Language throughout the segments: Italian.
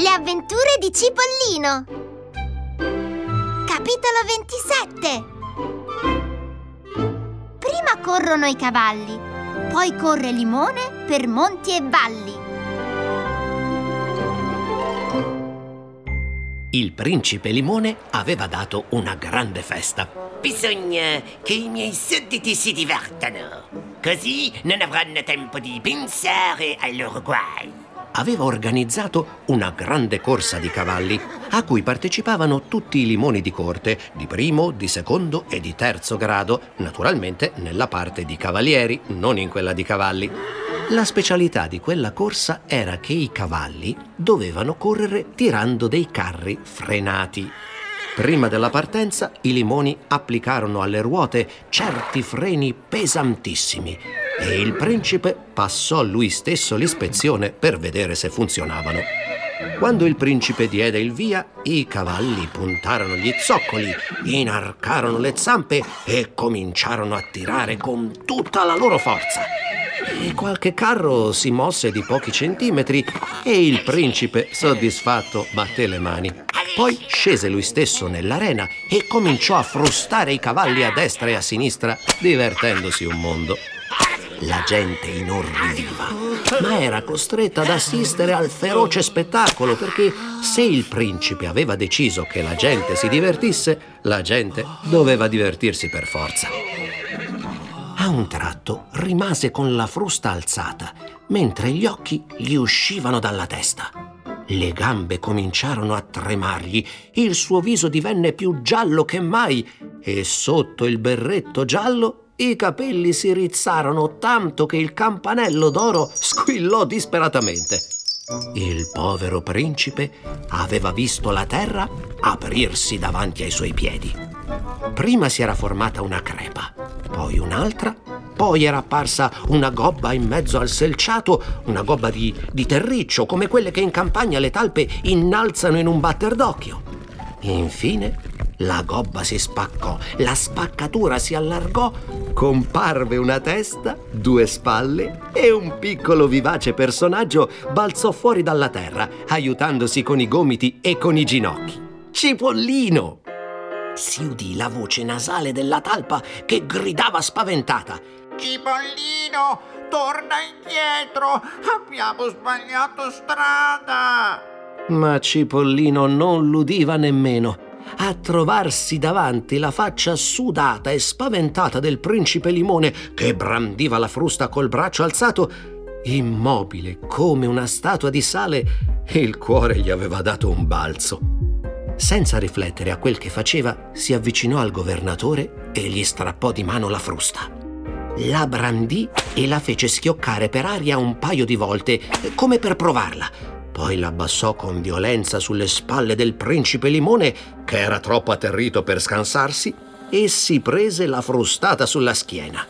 Le avventure di Cipollino. Capitolo 27. Prima corrono i cavalli, poi corre Limone per monti e valli. Il principe Limone aveva dato una grande festa. Bisogna che i miei sudditi si divertano. Così non avranno tempo di pensare ai loro guai. Aveva organizzato una grande corsa di cavalli a cui partecipavano tutti i limoni di corte, di primo, di secondo e di terzo grado, naturalmente nella parte di cavalieri, non in quella di cavalli. La specialità di quella corsa era che i cavalli dovevano correre tirando dei carri frenati. Prima della partenza i limoni applicarono alle ruote certi freni pesantissimi e il principe passò lui stesso l'ispezione per vedere se funzionavano. Quando il principe diede il via, i cavalli puntarono gli zoccoli, inarcarono le zampe e cominciarono a tirare con tutta la loro forza. E qualche carro si mosse di pochi centimetri e il principe, soddisfatto, batté le mani. Poi scese lui stesso nell'arena e cominciò a frustare i cavalli a destra e a sinistra, divertendosi un mondo. La gente inorridiva, ma era costretta ad assistere al feroce spettacolo perché se il principe aveva deciso che la gente si divertisse, la gente doveva divertirsi per forza. A un tratto rimase con la frusta alzata, mentre gli occhi gli uscivano dalla testa. Le gambe cominciarono a tremargli, il suo viso divenne più giallo che mai e sotto il berretto giallo i capelli si rizzarono tanto che il campanello d'oro squillò disperatamente. Il povero principe aveva visto la terra aprirsi davanti ai suoi piedi. Prima si era formata una crepa, poi un'altra, poi era apparsa una gobba in mezzo al selciato, una gobba di, di terriccio, come quelle che in campagna le talpe innalzano in un batter d'occhio. Infine la gobba si spaccò, la spaccatura si allargò, comparve una testa, due spalle e un piccolo vivace personaggio balzò fuori dalla terra, aiutandosi con i gomiti e con i ginocchi. Cipollino! Si udì la voce nasale della talpa che gridava spaventata. Cipollino, torna indietro! Abbiamo sbagliato strada! Ma Cipollino non l'udiva nemmeno a trovarsi davanti la faccia sudata e spaventata del principe Limone che brandiva la frusta col braccio alzato, immobile come una statua di sale, il cuore gli aveva dato un balzo. Senza riflettere a quel che faceva, si avvicinò al governatore e gli strappò di mano la frusta. La brandì e la fece schioccare per aria un paio di volte, come per provarla poi l'abbassò con violenza sulle spalle del principe Limone, che era troppo atterrito per scansarsi, e si prese la frustata sulla schiena.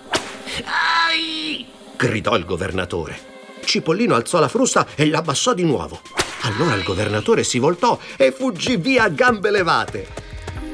Ai! gridò il governatore. Cipollino alzò la frusta e l'abbassò di nuovo. Allora il governatore si voltò e fuggì via a gambe levate.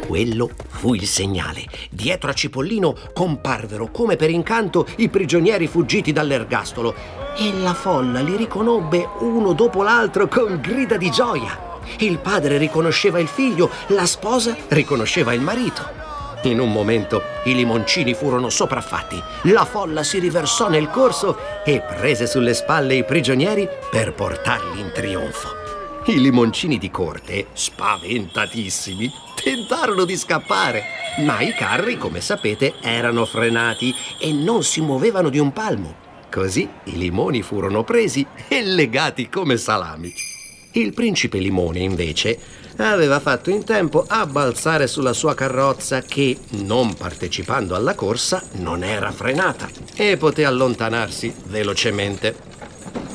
Quello fu il segnale. Dietro a Cipollino comparvero come per incanto i prigionieri fuggiti dall'ergastolo e la folla li riconobbe uno dopo l'altro con grida di gioia. Il padre riconosceva il figlio, la sposa riconosceva il marito. In un momento i limoncini furono sopraffatti, la folla si riversò nel corso e prese sulle spalle i prigionieri per portarli in trionfo. I limoncini di corte, spaventatissimi, tentarono di scappare, ma i carri, come sapete, erano frenati e non si muovevano di un palmo. Così i limoni furono presi e legati come salami. Il principe Limone, invece, aveva fatto in tempo a balzare sulla sua carrozza che, non partecipando alla corsa, non era frenata e poté allontanarsi velocemente.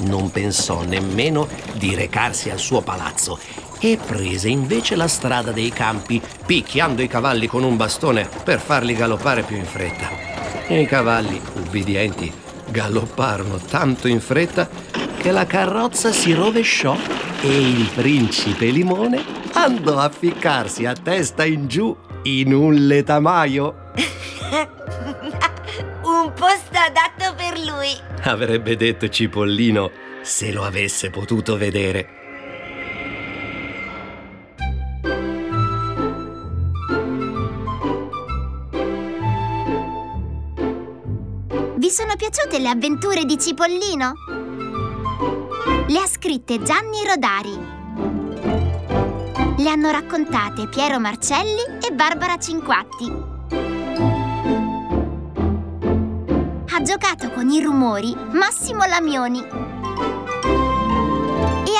Non pensò nemmeno di recarsi al suo palazzo e prese invece la strada dei campi, picchiando i cavalli con un bastone per farli galoppare più in fretta. I cavalli, ubbidienti, galopparono tanto in fretta che la carrozza si rovesciò e il principe Limone andò a ficcarsi a testa in giù in un letamaio. un posto adatto per lui, avrebbe detto Cipollino se lo avesse potuto vedere. Vi sono piaciute le avventure di Cipollino? Le ha scritte Gianni Rodari. Le hanno raccontate Piero Marcelli e Barbara Cinquatti. Ha giocato con i rumori Massimo Lamioni. E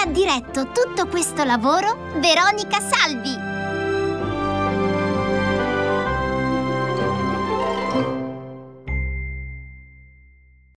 ha diretto tutto questo lavoro Veronica Salvi.